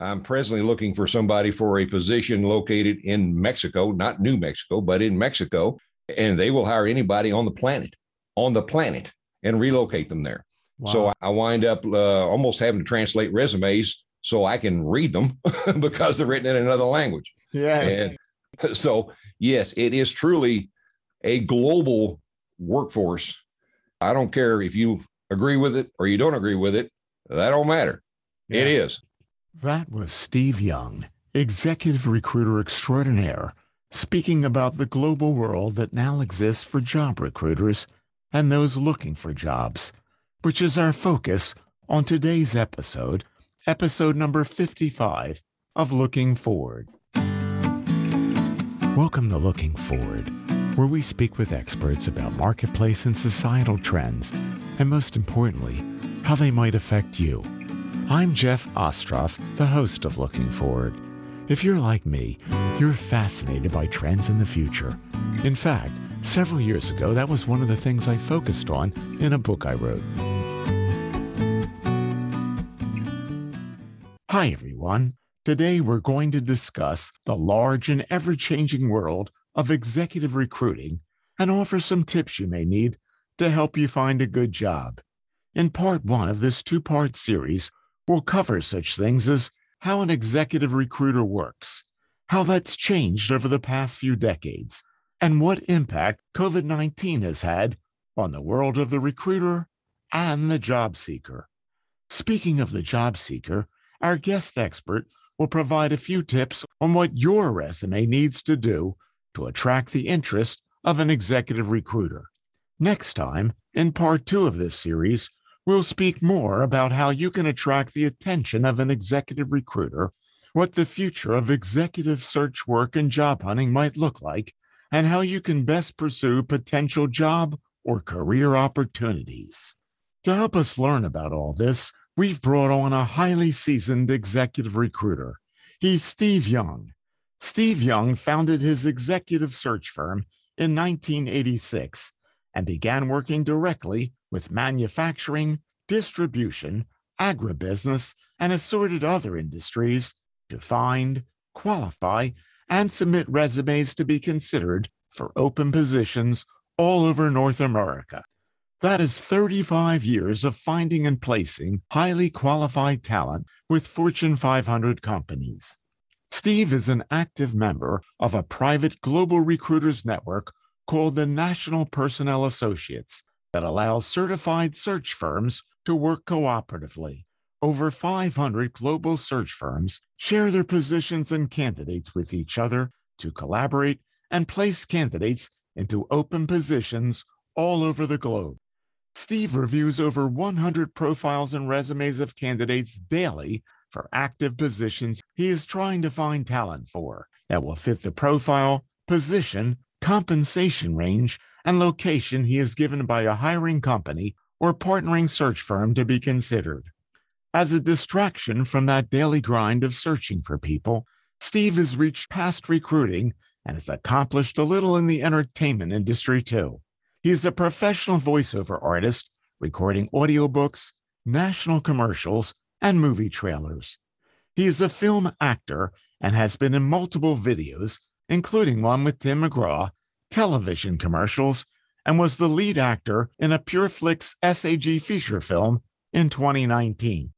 I'm presently looking for somebody for a position located in Mexico, not New Mexico, but in Mexico. And they will hire anybody on the planet, on the planet, and relocate them there. Wow. So I wind up uh, almost having to translate resumes so I can read them because they're written in another language. Yeah. And so, yes, it is truly a global workforce. I don't care if you agree with it or you don't agree with it. That don't matter. Yeah. It is. That was Steve Young, executive recruiter extraordinaire, speaking about the global world that now exists for job recruiters and those looking for jobs, which is our focus on today's episode, episode number 55 of Looking Forward. Welcome to Looking Forward, where we speak with experts about marketplace and societal trends, and most importantly, how they might affect you. I'm Jeff Ostroff, the host of Looking Forward. If you're like me, you're fascinated by trends in the future. In fact, several years ago, that was one of the things I focused on in a book I wrote. Hi, everyone. Today, we're going to discuss the large and ever changing world of executive recruiting and offer some tips you may need to help you find a good job. In part one of this two part series, We'll cover such things as how an executive recruiter works, how that's changed over the past few decades, and what impact COVID 19 has had on the world of the recruiter and the job seeker. Speaking of the job seeker, our guest expert will provide a few tips on what your resume needs to do to attract the interest of an executive recruiter. Next time, in part two of this series, We'll speak more about how you can attract the attention of an executive recruiter, what the future of executive search work and job hunting might look like, and how you can best pursue potential job or career opportunities. To help us learn about all this, we've brought on a highly seasoned executive recruiter. He's Steve Young. Steve Young founded his executive search firm in 1986 and began working directly with manufacturing, distribution, agribusiness, and assorted other industries to find, qualify, and submit resumes to be considered for open positions all over North America. That is 35 years of finding and placing highly qualified talent with Fortune 500 companies. Steve is an active member of a private global recruiters network called the National Personnel Associates, that allows certified search firms to work cooperatively. Over 500 global search firms share their positions and candidates with each other to collaborate and place candidates into open positions all over the globe. Steve reviews over 100 profiles and resumes of candidates daily for active positions he is trying to find talent for that will fit the profile, position, compensation range, and location he is given by a hiring company or partnering search firm to be considered. As a distraction from that daily grind of searching for people, Steve has reached past recruiting and has accomplished a little in the entertainment industry too. He is a professional voiceover artist, recording audiobooks, national commercials, and movie trailers. He is a film actor and has been in multiple videos, including one with Tim McGraw television commercials, and was the lead actor in a PureFlix SAG feature film in 2019.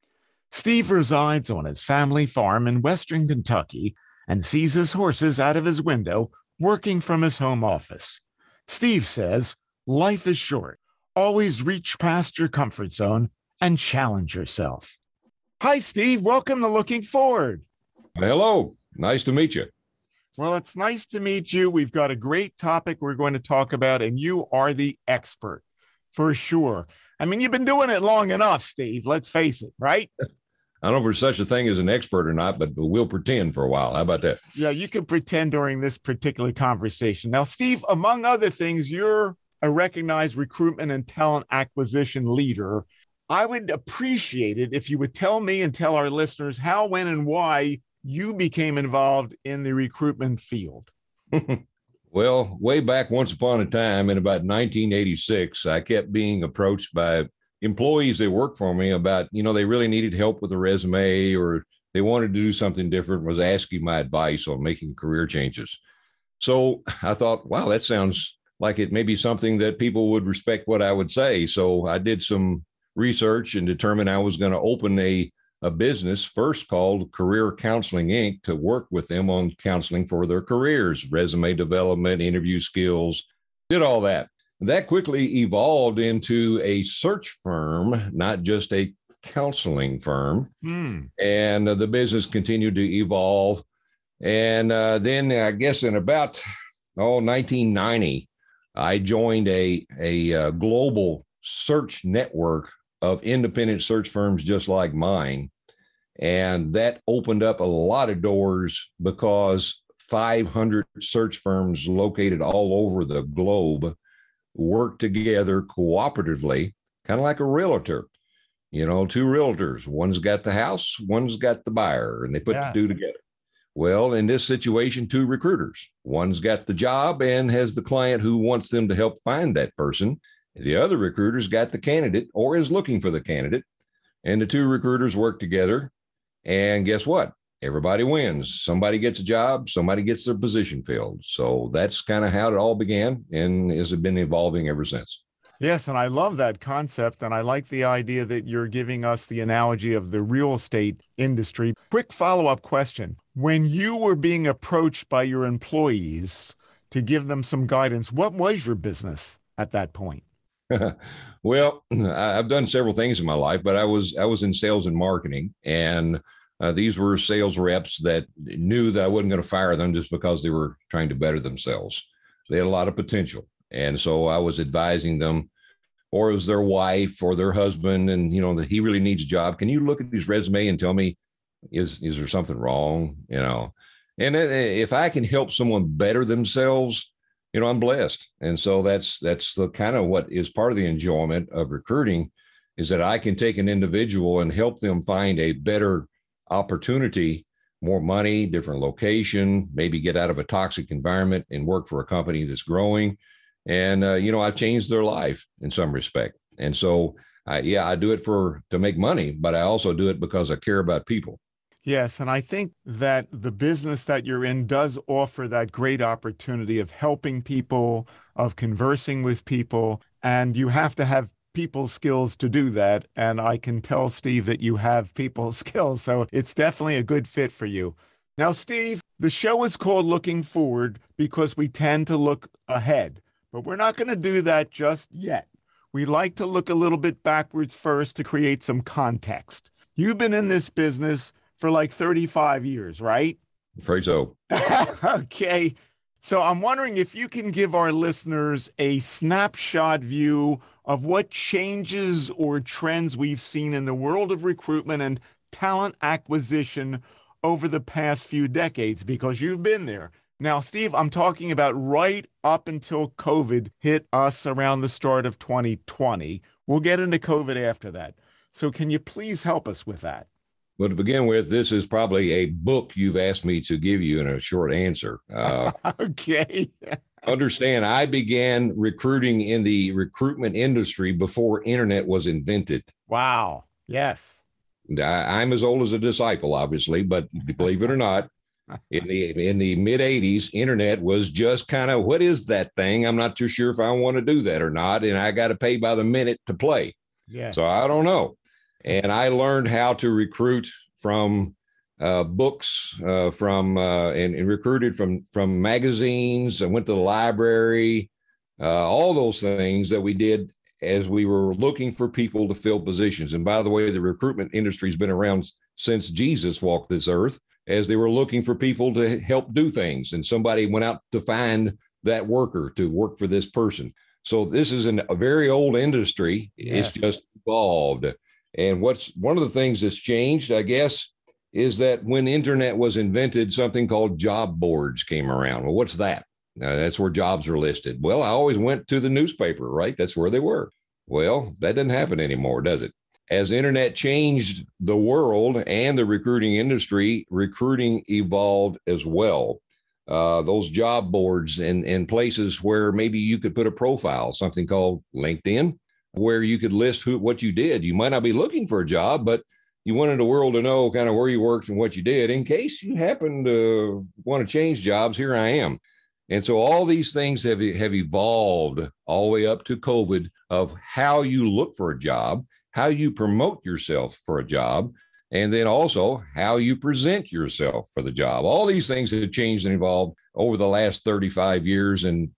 Steve resides on his family farm in western Kentucky and sees his horses out of his window working from his home office. Steve says, Life is short. Always reach past your comfort zone and challenge yourself. Hi, Steve. Welcome to Looking Forward. Hello. Nice to meet you. Well, it's nice to meet you. We've got a great topic we're going to talk about, and you are the expert for sure. I mean, you've been doing it long enough, Steve. Let's face it, right? I don't know if there's such a thing as an expert or not, but we'll pretend for a while. How about that? Yeah, you can pretend during this particular conversation. Now, Steve, among other things, you're a recognized recruitment and talent acquisition leader. I would appreciate it if you would tell me and tell our listeners how, when, and why you became involved in the recruitment field? well, way back once upon a time in about 1986, I kept being approached by employees that worked for me about, you know, they really needed help with a resume or they wanted to do something different, was asking my advice on making career changes. So I thought, wow, that sounds like it may be something that people would respect what I would say. So I did some research and determined I was going to open a, a business first called Career Counseling Inc. to work with them on counseling for their careers, resume development, interview skills, did all that. That quickly evolved into a search firm, not just a counseling firm. Hmm. And uh, the business continued to evolve. And uh, then I guess in about, oh, 1990, I joined a, a, a uh, global search network of independent search firms just like mine. And that opened up a lot of doors because 500 search firms located all over the globe work together cooperatively, kind of like a realtor. You know, two realtors, one's got the house, one's got the buyer, and they put yes. the two together. Well, in this situation, two recruiters. One's got the job and has the client who wants them to help find that person. The other recruiter's got the candidate or is looking for the candidate. And the two recruiters work together. And guess what? Everybody wins. Somebody gets a job, somebody gets their position filled. So that's kind of how it all began and has been evolving ever since. Yes, and I love that concept. And I like the idea that you're giving us the analogy of the real estate industry. Quick follow up question. When you were being approached by your employees to give them some guidance, what was your business at that point? well, I've done several things in my life, but I was I was in sales and marketing, and uh, these were sales reps that knew that I wasn't going to fire them just because they were trying to better themselves. They had a lot of potential, and so I was advising them, or it was their wife or their husband, and you know that he really needs a job. Can you look at his resume and tell me is is there something wrong? You know, and if I can help someone better themselves you know, I'm blessed. And so that's that's the kind of what is part of the enjoyment of recruiting is that I can take an individual and help them find a better opportunity, more money, different location, maybe get out of a toxic environment and work for a company that's growing. And uh, you know, I've changed their life in some respect. And so, I, yeah, I do it for to make money, but I also do it because I care about people. Yes. And I think that the business that you're in does offer that great opportunity of helping people, of conversing with people. And you have to have people skills to do that. And I can tell, Steve, that you have people skills. So it's definitely a good fit for you. Now, Steve, the show is called Looking Forward because we tend to look ahead, but we're not going to do that just yet. We like to look a little bit backwards first to create some context. You've been in this business for like 35 years, right? Afraid so. okay. So I'm wondering if you can give our listeners a snapshot view of what changes or trends we've seen in the world of recruitment and talent acquisition over the past few decades, because you've been there. Now, Steve, I'm talking about right up until COVID hit us around the start of 2020. We'll get into COVID after that. So, can you please help us with that? Well, to begin with, this is probably a book you've asked me to give you in a short answer. Uh, okay. understand, I began recruiting in the recruitment industry before internet was invented. Wow. Yes. I, I'm as old as a disciple, obviously, but believe it or not, in the in the mid 80s internet was just kind of what is that thing i'm not too sure if i want to do that or not and i got to pay by the minute to play yeah so i don't know and I learned how to recruit from uh, books, uh, from uh, and, and, recruited from from magazines. I went to the library, uh, all those things that we did as we were looking for people to fill positions. And by the way, the recruitment industry has been around since Jesus walked this earth, as they were looking for people to help do things, and somebody went out to find that worker to work for this person. So this is an, a very old industry. It's just evolved. And what's one of the things that's changed, I guess, is that when internet was invented, something called job boards came around. Well, what's that? Uh, that's where jobs are listed. Well, I always went to the newspaper, right? That's where they were. Well, that doesn't happen anymore, does it? As internet changed the world and the recruiting industry, recruiting evolved as well. Uh, those job boards and, and places where maybe you could put a profile, something called LinkedIn, where you could list who what you did. You might not be looking for a job, but you wanted the world to know kind of where you worked and what you did in case you happen to want to change jobs. Here I am. And so all these things have, have evolved all the way up to COVID of how you look for a job, how you promote yourself for a job, and then also how you present yourself for the job. All these things have changed and evolved over the last 35 years. And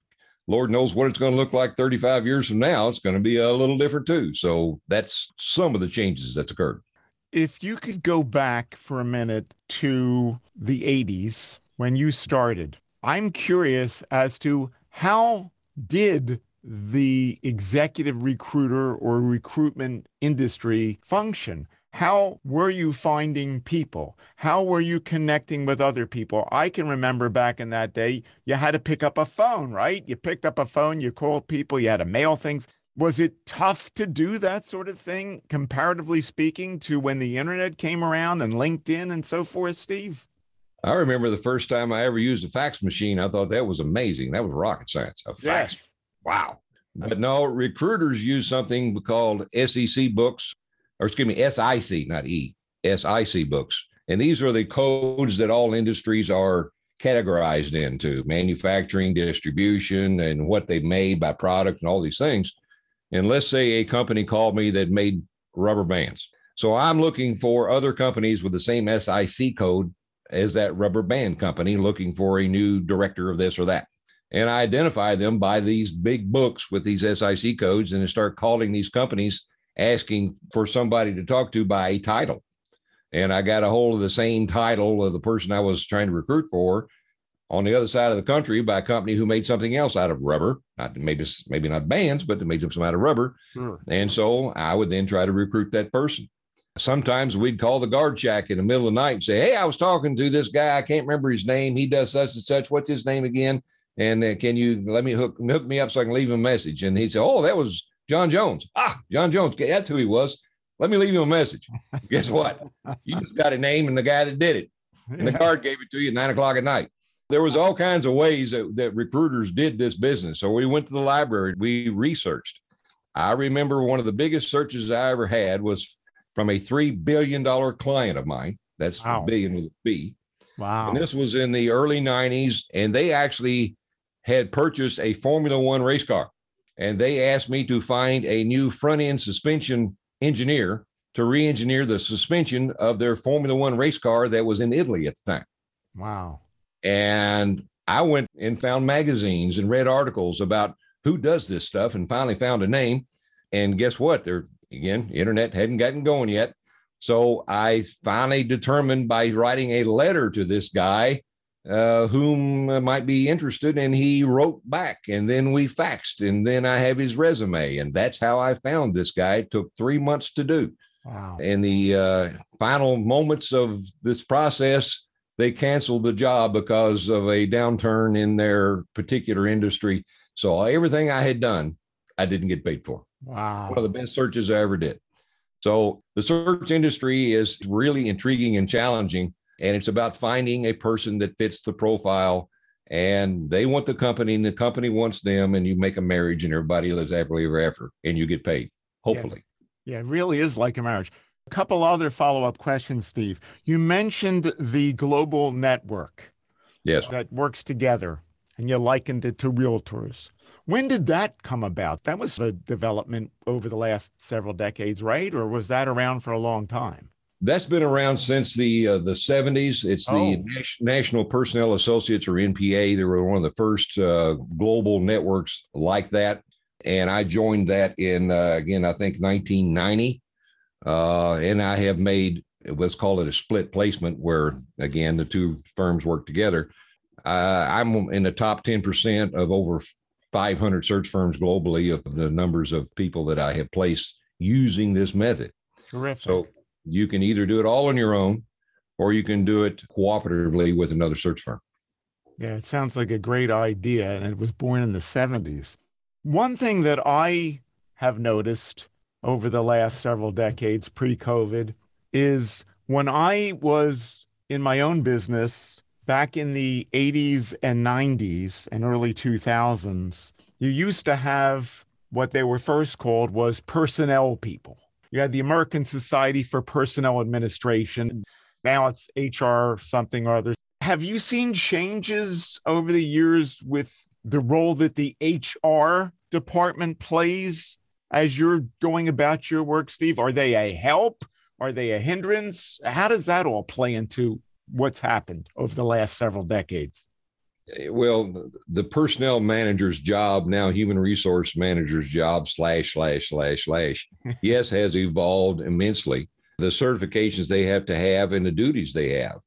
Lord knows what it's going to look like 35 years from now. It's going to be a little different too. So that's some of the changes that's occurred. If you could go back for a minute to the 80s when you started, I'm curious as to how did the executive recruiter or recruitment industry function? How were you finding people? How were you connecting with other people? I can remember back in that day, you had to pick up a phone, right? You picked up a phone, you called people, you had to mail things. Was it tough to do that sort of thing, comparatively speaking, to when the internet came around and LinkedIn and so forth, Steve? I remember the first time I ever used a fax machine. I thought that was amazing. That was rocket science. A fax. Yes. Wow. But no, recruiters use something called SEC books, or excuse me, SIC, not E, SIC books. And these are the codes that all industries are categorized into manufacturing, distribution, and what they made by product and all these things. And let's say a company called me that made rubber bands. So I'm looking for other companies with the same SIC code as that rubber band company looking for a new director of this or that. And I identify them by these big books with these SIC codes and I start calling these companies asking for somebody to talk to by a title. And I got a hold of the same title of the person I was trying to recruit for on the other side of the country by a company who made something else out of rubber, not maybe maybe not bands, but they made some out of rubber. Sure. And so I would then try to recruit that person. Sometimes we'd call the guard shack in the middle of the night and say, "Hey, I was talking to this guy. I can't remember his name. He does such and such. What's his name again? And uh, can you let me hook hook me up so I can leave him a message?" And he'd say, "Oh, that was John Jones. Ah, John Jones. That's who he was. Let me leave you a message. Guess what? You just got a name and the guy that did it. And the guard gave it to you at nine o'clock at night there was all kinds of ways that, that recruiters did this business. So we went to the library, we researched. I remember one of the biggest searches I ever had was from a $3 billion client of mine. That's wow. billion with a B. Wow. And this was in the early 90s. And they actually had purchased a Formula One race car. And they asked me to find a new front end suspension engineer to re engineer the suspension of their Formula One race car that was in Italy at the time. Wow. And I went and found magazines and read articles about who does this stuff and finally found a name. And guess what? There again, internet hadn't gotten going yet. So I finally determined by writing a letter to this guy uh, whom might be interested, and he wrote back, and then we faxed, and then I have his resume, and that's how I found this guy. It took three months to do. Wow. In the uh, final moments of this process, they canceled the job because of a downturn in their particular industry. So everything I had done, I didn't get paid for. Wow. One of the best searches I ever did. So the search industry is really intriguing and challenging. And it's about finding a person that fits the profile. And they want the company, and the company wants them, and you make a marriage, and everybody lives happily ever after, and you get paid, hopefully. Yeah, yeah it really is like a marriage. A couple other follow up questions, Steve. You mentioned the global network yes. that works together, and you likened it to realtors. When did that come about? That was a development over the last several decades, right? Or was that around for a long time? That's been around since the uh, the 70s. It's the oh. National Personnel Associates or NPA. They were one of the first uh, global networks like that, and I joined that in uh, again I think 1990. Uh, and I have made let's call it a split placement where again the two firms work together. Uh, I'm in the top 10% of over 500 search firms globally of the numbers of people that I have placed using this method. Terrific. So you can either do it all on your own or you can do it cooperatively with another search firm. Yeah, it sounds like a great idea. And it was born in the 70s. One thing that I have noticed over the last several decades pre COVID is when I was in my own business back in the 80s and 90s and early 2000s, you used to have what they were first called was personnel people. You had the American Society for Personnel Administration. Now it's HR something or other. Have you seen changes over the years with the role that the HR department plays as you're going about your work, Steve? Are they a help? Are they a hindrance? How does that all play into what's happened over the last several decades? Well, the personnel manager's job, now human resource manager's job, slash, slash, slash, slash, yes, has evolved immensely. The certifications they have to have and the duties they have.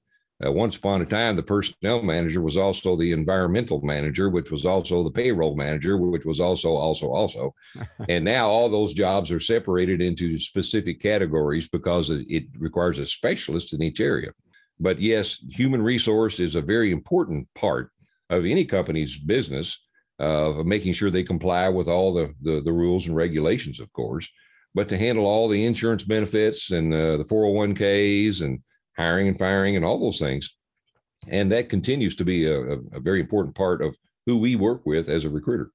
Uh, once upon a time, the personnel manager was also the environmental manager, which was also the payroll manager, which was also, also, also. and now all those jobs are separated into specific categories because it requires a specialist in each area. But yes, human resource is a very important part of any company's business uh, of making sure they comply with all the, the, the rules and regulations, of course. But to handle all the insurance benefits and uh, the 401ks and hiring and firing and all those things. And that continues to be a, a very important part of who we work with as a recruiter.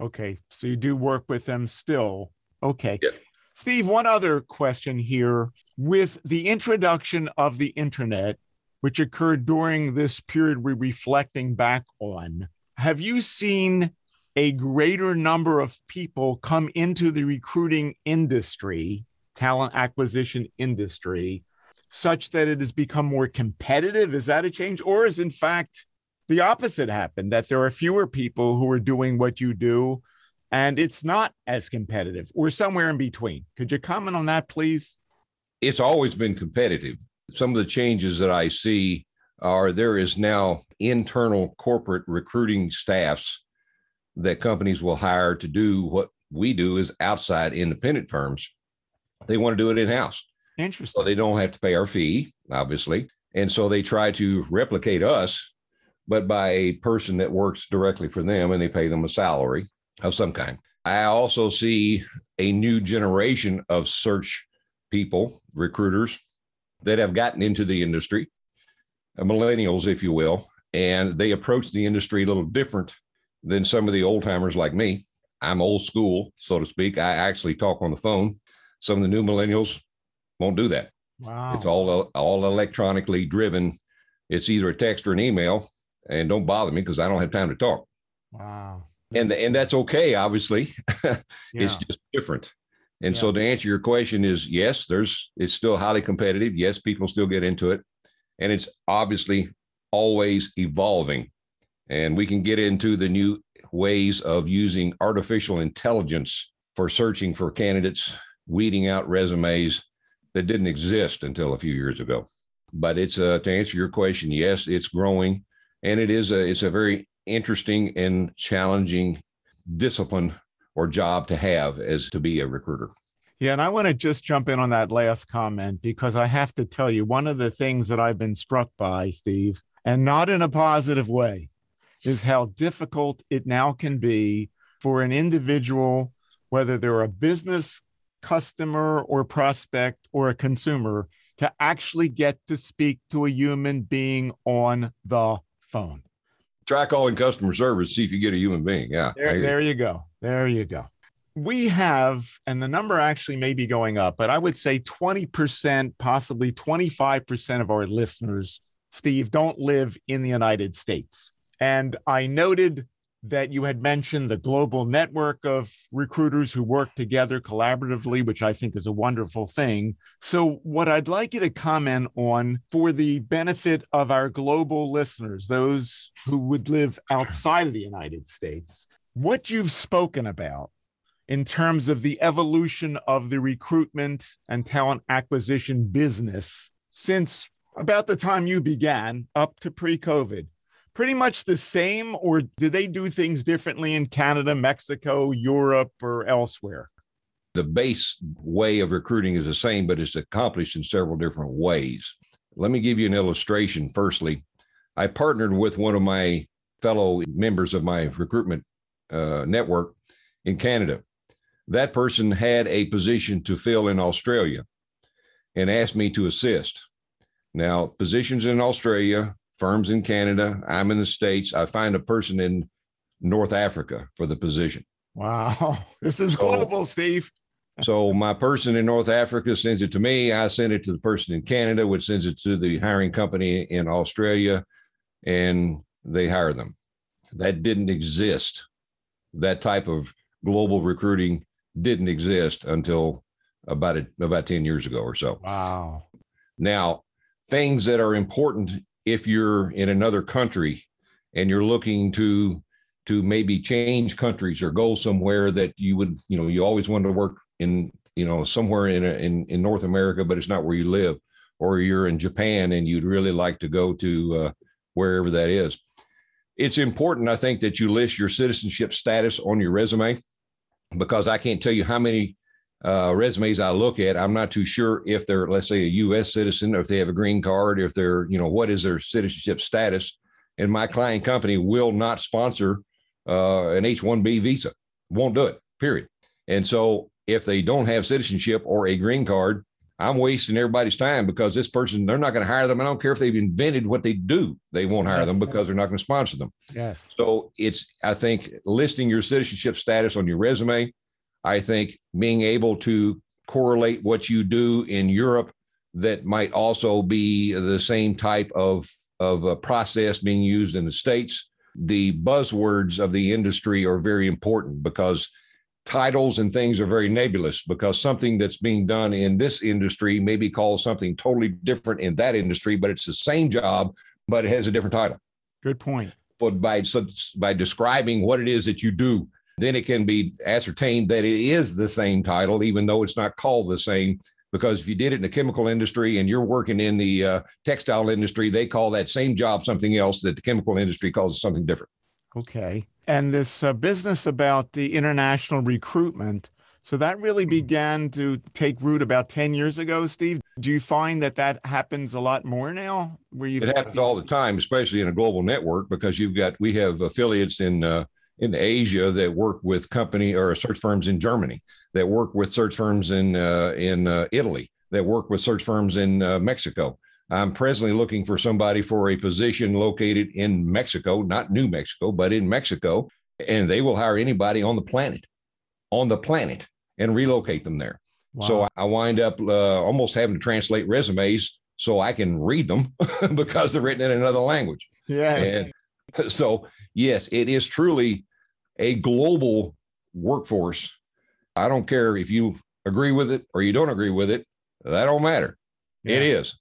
Okay. So you do work with them still. Okay. Yeah. Steve, one other question here. With the introduction of the internet, which occurred during this period we're reflecting back on, have you seen a greater number of people come into the recruiting industry, talent acquisition industry, such that it has become more competitive? Is that a change? Or is in fact the opposite happened that there are fewer people who are doing what you do and it's not as competitive or somewhere in between? Could you comment on that, please? It's always been competitive. Some of the changes that I see are there is now internal corporate recruiting staffs that companies will hire to do what we do is outside independent firms. They want to do it in house. Interesting. So they don't have to pay our fee, obviously. And so they try to replicate us, but by a person that works directly for them and they pay them a salary of some kind. I also see a new generation of search people, recruiters that have gotten into the industry, uh, millennials, if you will, and they approach the industry a little different than some of the old timers like me. I'm old school, so to speak. I actually talk on the phone. Some of the new millennials won't do that. Wow. It's all all electronically driven. It's either a text or an email, and don't bother me because I don't have time to talk. Wow. And and that's okay. Obviously, yeah. it's just different. And yeah. so to answer your question is yes, there's it's still highly competitive. Yes, people still get into it, and it's obviously always evolving. And we can get into the new ways of using artificial intelligence for searching for candidates, weeding out resumes, that didn't exist until a few years ago. But it's uh, to answer your question, yes, it's growing, and it is a it's a very interesting and challenging discipline or job to have as to be a recruiter. Yeah, and I want to just jump in on that last comment because I have to tell you one of the things that I've been struck by, Steve, and not in a positive way, is how difficult it now can be for an individual, whether they're a business customer or prospect or a consumer to actually get to speak to a human being on the phone. Try calling customer service, see if you get a human being. Yeah. There, there you go. There you go. We have, and the number actually may be going up, but I would say 20%, possibly 25% of our listeners, Steve, don't live in the United States. And I noted that you had mentioned the global network of recruiters who work together collaboratively, which I think is a wonderful thing. So, what I'd like you to comment on for the benefit of our global listeners, those who would live outside of the United States, what you've spoken about in terms of the evolution of the recruitment and talent acquisition business since about the time you began up to pre COVID pretty much the same, or do they do things differently in Canada, Mexico, Europe, or elsewhere? The base way of recruiting is the same, but it's accomplished in several different ways. Let me give you an illustration. Firstly, I partnered with one of my fellow members of my recruitment uh, network in Canada. That person had a position to fill in Australia and asked me to assist. Now, positions in Australia firms in Canada. I'm in the States. I find a person in North Africa for the position. Wow. This is so, global, Steve. so my person in North Africa sends it to me. I send it to the person in Canada, which sends it to the hiring company in Australia, and they hire them. That didn't exist. That type of global recruiting didn't exist until about a, about 10 years ago or so. Wow. Now, things that are important if you're in another country and you're looking to to maybe change countries or go somewhere that you would, you know, you always wanted to work in, you know, somewhere in in, in North America, but it's not where you live, or you're in Japan and you'd really like to go to uh, wherever that is. It's important, I think, that you list your citizenship status on your resume because I can't tell you how many uh, resumes I look at, I'm not too sure if they're, let's say, a U.S. citizen, or if they have a green card, if they're, you know, what is their citizenship status. And my client company will not sponsor uh, an H-1B visa, won't do it. Period. And so, if they don't have citizenship or a green card, I'm wasting everybody's time because this person, they're not going to hire them. I don't care if they've invented what they do, they won't hire them because they're not going to sponsor them. Yes. So it's, I think, listing your citizenship status on your resume I think being able to correlate what you do in Europe that might also be the same type of, of a process being used in the States. The buzzwords of the industry are very important because titles and things are very nebulous because something that's being done in this industry may be called something totally different in that industry, but it's the same job, but it has a different title. Good point. But by, by describing what it is that you do then it can be ascertained that it is the same title, even though it's not called the same. Because if you did it in the chemical industry and you're working in the uh, textile industry, they call that same job something else that the chemical industry calls something different. Okay. And this uh, business about the international recruitment, so that really mm-hmm. began to take root about 10 years ago, Steve. Do you find that that happens a lot more now? Where you It happens all the time, especially in a global network, because you've got, we have affiliates in uh, in Asia that work with company or search firms in Germany, that work with search firms in uh, in uh, Italy, that work with search firms in uh, Mexico. I'm presently looking for somebody for a position located in Mexico, not New Mexico, but in Mexico, and they will hire anybody on the planet, on the planet, and relocate them there. Wow. So I wind up uh, almost having to translate resumes so I can read them because they're written in another language. Yeah. And so yes, it is truly a global workforce. I don't care if you agree with it or you don't agree with it. That don't matter. Yeah. It is.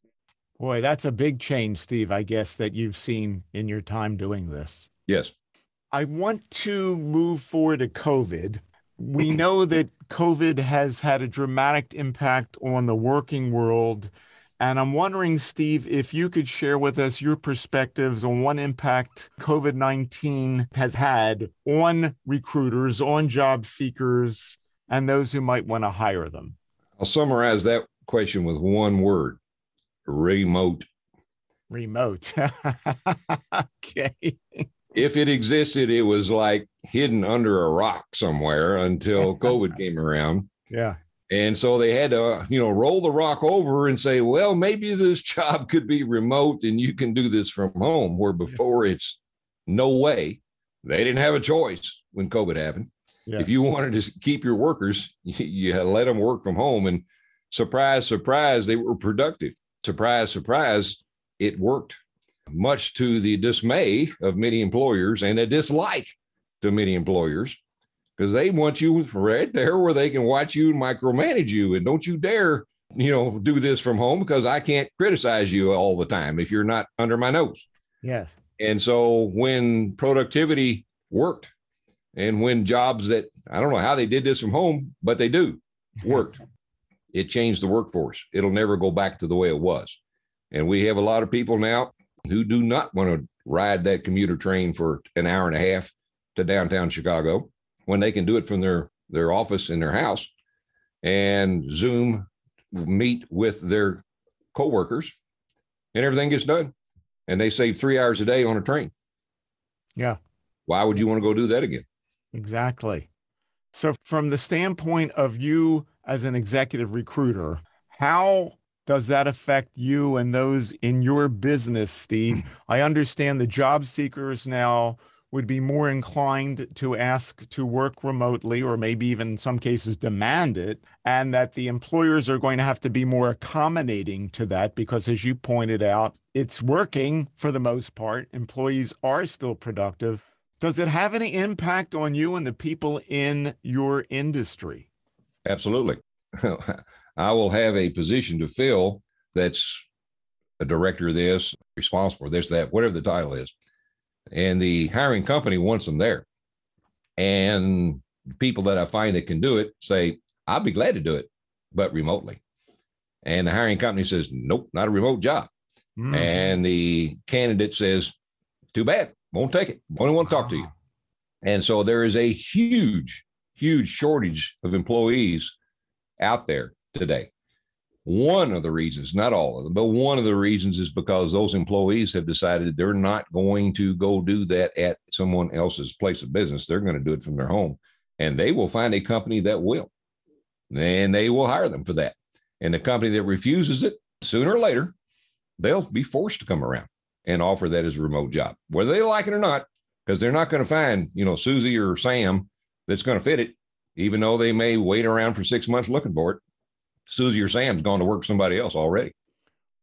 Boy, that's a big change, Steve, I guess, that you've seen in your time doing this. Yes. I want to move forward to COVID. We know that COVID has had a dramatic impact on the working world and I'm wondering, Steve, if you could share with us your perspectives on what impact COVID 19 has had on recruiters, on job seekers, and those who might want to hire them. I'll summarize that question with one word remote. Remote. okay. If it existed, it was like hidden under a rock somewhere until COVID came around. Yeah. And so they had to, you know, roll the rock over and say, well, maybe this job could be remote and you can do this from home, where before it's no way. They didn't have a choice when COVID happened. Yeah. If you wanted to keep your workers, you, you let them work from home. And surprise, surprise, they were productive. Surprise, surprise, it worked, much to the dismay of many employers and a dislike to many employers because they want you right there where they can watch you and micromanage you. And don't you dare, you know, do this from home because I can't criticize you all the time if you're not under my nose. Yes. And so when productivity worked and when jobs that I don't know how they did this from home, but they do worked, it changed the workforce. It'll never go back to the way it was. And we have a lot of people now who do not want to ride that commuter train for an hour and a half to downtown Chicago when they can do it from their their office in their house and Zoom meet with their coworkers and everything gets done. And they save three hours a day on a train. Yeah. Why would you want to go do that again? Exactly. So, from the standpoint of you as an executive recruiter, how does that affect you and those in your business, Steve? I understand the job seekers now would be more inclined to ask to work remotely or maybe even in some cases demand it and that the employers are going to have to be more accommodating to that because as you pointed out it's working for the most part. Employees are still productive. Does it have any impact on you and the people in your industry absolutely i will have a position to fill that's a director of this responsible for this that whatever the title is and the hiring company wants them there. And people that I find that can do it say, I'll be glad to do it, but remotely. And the hiring company says, nope, not a remote job. Mm-hmm. And the candidate says, too bad, won't take it. Only want to talk to you. And so there is a huge, huge shortage of employees out there today. One of the reasons, not all of them, but one of the reasons is because those employees have decided they're not going to go do that at someone else's place of business. They're going to do it from their home and they will find a company that will, and they will hire them for that. And the company that refuses it, sooner or later, they'll be forced to come around and offer that as a remote job, whether they like it or not, because they're not going to find, you know, Susie or Sam that's going to fit it, even though they may wait around for six months looking for it Susie or Sam's gone to work for somebody else already.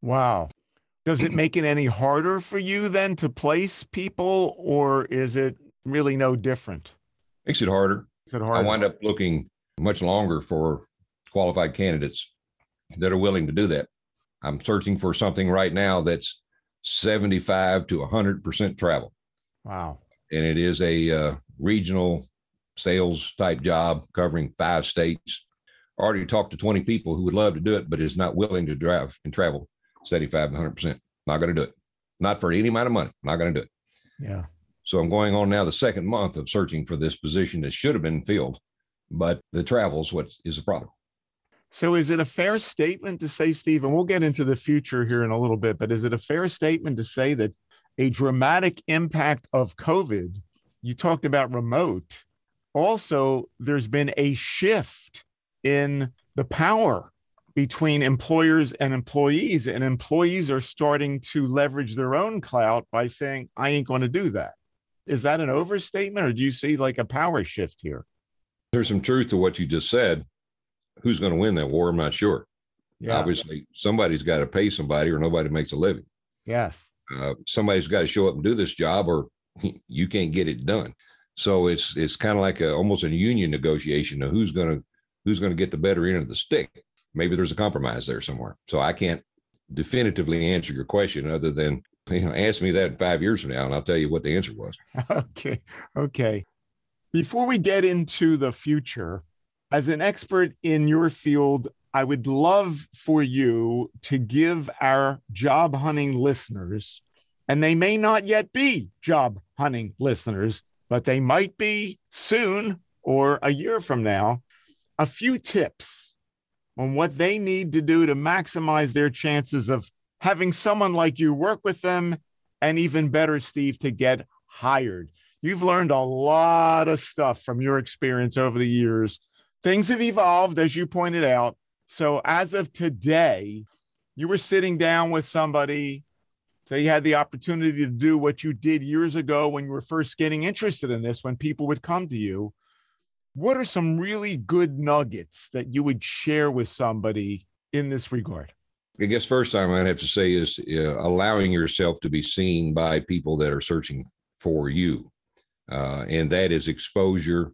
Wow. Does it make it any harder for you then to place people, or is it really no different? Makes it harder. Makes it harder. I wind up looking much longer for qualified candidates that are willing to do that. I'm searching for something right now that's 75 to 100% travel. Wow. And it is a uh, regional sales type job covering five states already talked to 20 people who would love to do it, but is not willing to drive and travel 75, 100%. Not going to do it. Not for any amount of money. Not going to do it. Yeah. So I'm going on now the second month of searching for this position that should have been filled, but the travel is what is the problem. So is it a fair statement to say, Steve, and we'll get into the future here in a little bit, but is it a fair statement to say that a dramatic impact of COVID, you talked about remote, also there's been a shift in the power between employers and employees, and employees are starting to leverage their own clout by saying, I ain't going to do that. Is that an overstatement, or do you see like a power shift here? There's some truth to what you just said. Who's going to win that war? I'm not sure. Yeah. Obviously, somebody's got to pay somebody, or nobody makes a living. Yes. Uh, somebody's got to show up and do this job, or you can't get it done. So it's it's kind of like a, almost a union negotiation of who's going to who's going to get the better end of the stick. Maybe there's a compromise there somewhere. So I can't definitively answer your question other than you know ask me that five years from now and I'll tell you what the answer was. Okay. Okay. Before we get into the future, as an expert in your field, I would love for you to give our job hunting listeners, and they may not yet be job hunting listeners, but they might be soon or a year from now, a few tips on what they need to do to maximize their chances of having someone like you work with them and even better steve to get hired. You've learned a lot of stuff from your experience over the years. Things have evolved as you pointed out. So as of today you were sitting down with somebody so you had the opportunity to do what you did years ago when you were first getting interested in this when people would come to you what are some really good nuggets that you would share with somebody in this regard? I guess first time I'd have to say is uh, allowing yourself to be seen by people that are searching for you. Uh, and that is exposure,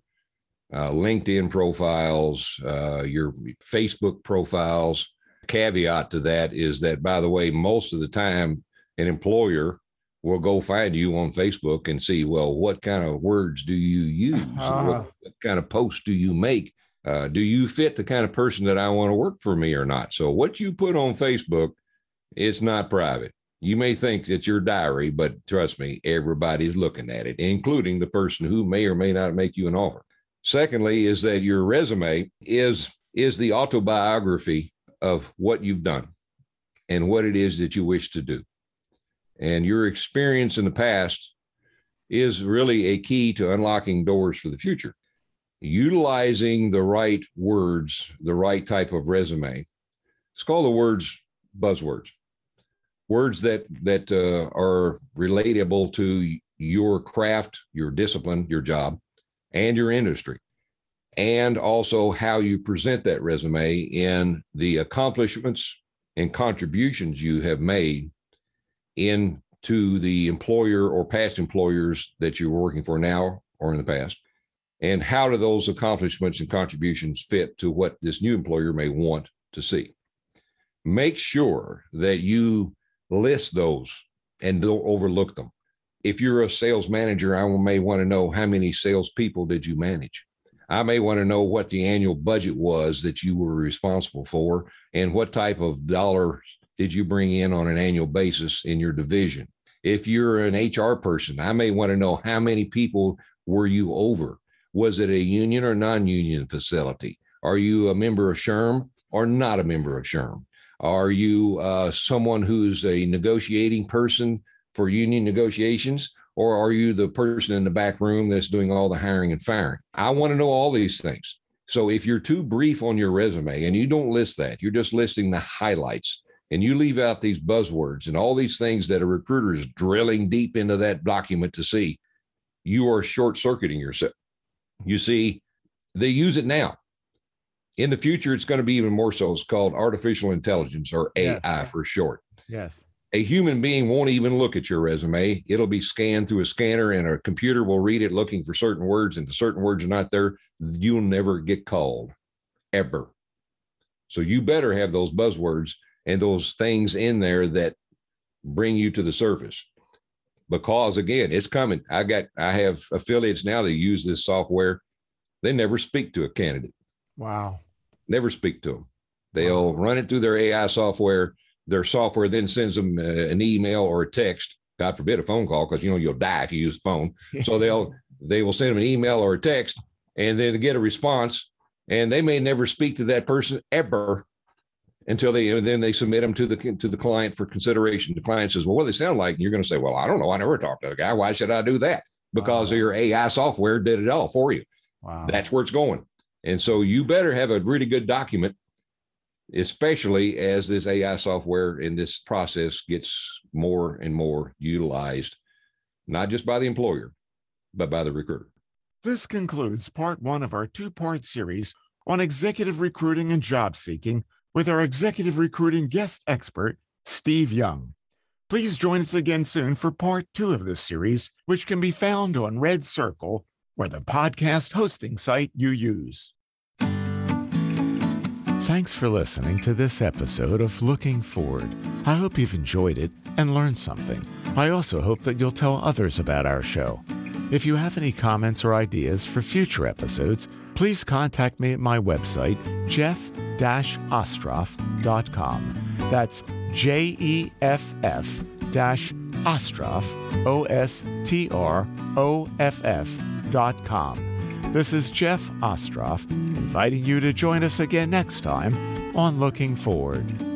uh, LinkedIn profiles, uh, your Facebook profiles. Caveat to that is that, by the way, most of the time, an employer will go find you on Facebook and see, well, what kind of words do you use? Uh-huh. What, what, kind of posts do you make? Uh, do you fit the kind of person that I want to work for me or not? So, what you put on Facebook, it's not private. You may think it's your diary, but trust me, everybody's looking at it, including the person who may or may not make you an offer. Secondly, is that your resume is is the autobiography of what you've done and what it is that you wish to do and your experience in the past is really a key to unlocking doors for the future. Utilizing the right words, the right type of resume. Let's call the words buzzwords, words that that uh, are relatable to your craft, your discipline, your job, and your industry, and also how you present that resume in the accomplishments and contributions you have made into the employer or past employers that you're working for now or in the past. And how do those accomplishments and contributions fit to what this new employer may want to see? Make sure that you list those and don't overlook them. If you're a sales manager, I may want to know how many salespeople did you manage. I may want to know what the annual budget was that you were responsible for and what type of dollars did you bring in on an annual basis in your division. If you're an HR person, I may want to know how many people were you over? Was it a union or non union facility? Are you a member of SHRM or not a member of SHRM? Are you uh, someone who's a negotiating person for union negotiations? Or are you the person in the back room that's doing all the hiring and firing? I want to know all these things. So if you're too brief on your resume and you don't list that, you're just listing the highlights and you leave out these buzzwords and all these things that a recruiter is drilling deep into that document to see, you are short circuiting yourself. You see, they use it now. In the future, it's going to be even more so. It's called artificial intelligence or AI yes. for short. Yes. A human being won't even look at your resume. It'll be scanned through a scanner, and a computer will read it looking for certain words. And if certain words are not there, you'll never get called ever. So you better have those buzzwords and those things in there that bring you to the surface because again, it's coming. I got I have affiliates now that use this software. They never speak to a candidate. Wow. Never speak to them. They'll wow. run it through their AI software. Their software then sends them uh, an email or a text. God forbid a phone call because you know you'll die if you use the phone. So they'll they will send them an email or a text and then get a response. And they may never speak to that person ever until they and then they submit them to the to the client for consideration. The client says, "Well, what do they sound like?" And you're going to say, "Well, I don't know. I never talked to the guy. Why should I do that?" Because wow. your AI software did it all for you. Wow. That's where it's going. And so you better have a really good document, especially as this AI software in this process gets more and more utilized, not just by the employer, but by the recruiter. This concludes part one of our two part series on executive recruiting and job seeking with our executive recruiting guest expert, Steve Young. Please join us again soon for part two of this series, which can be found on Red Circle or the podcast hosting site you use. Thanks for listening to this episode of Looking Forward. I hope you've enjoyed it and learned something. I also hope that you'll tell others about our show. If you have any comments or ideas for future episodes, please contact me at my website, jeff ostroff.com. That's J E F F dash Ostroff, dot com. This is Jeff Ostroff inviting you to join us again next time on Looking Forward.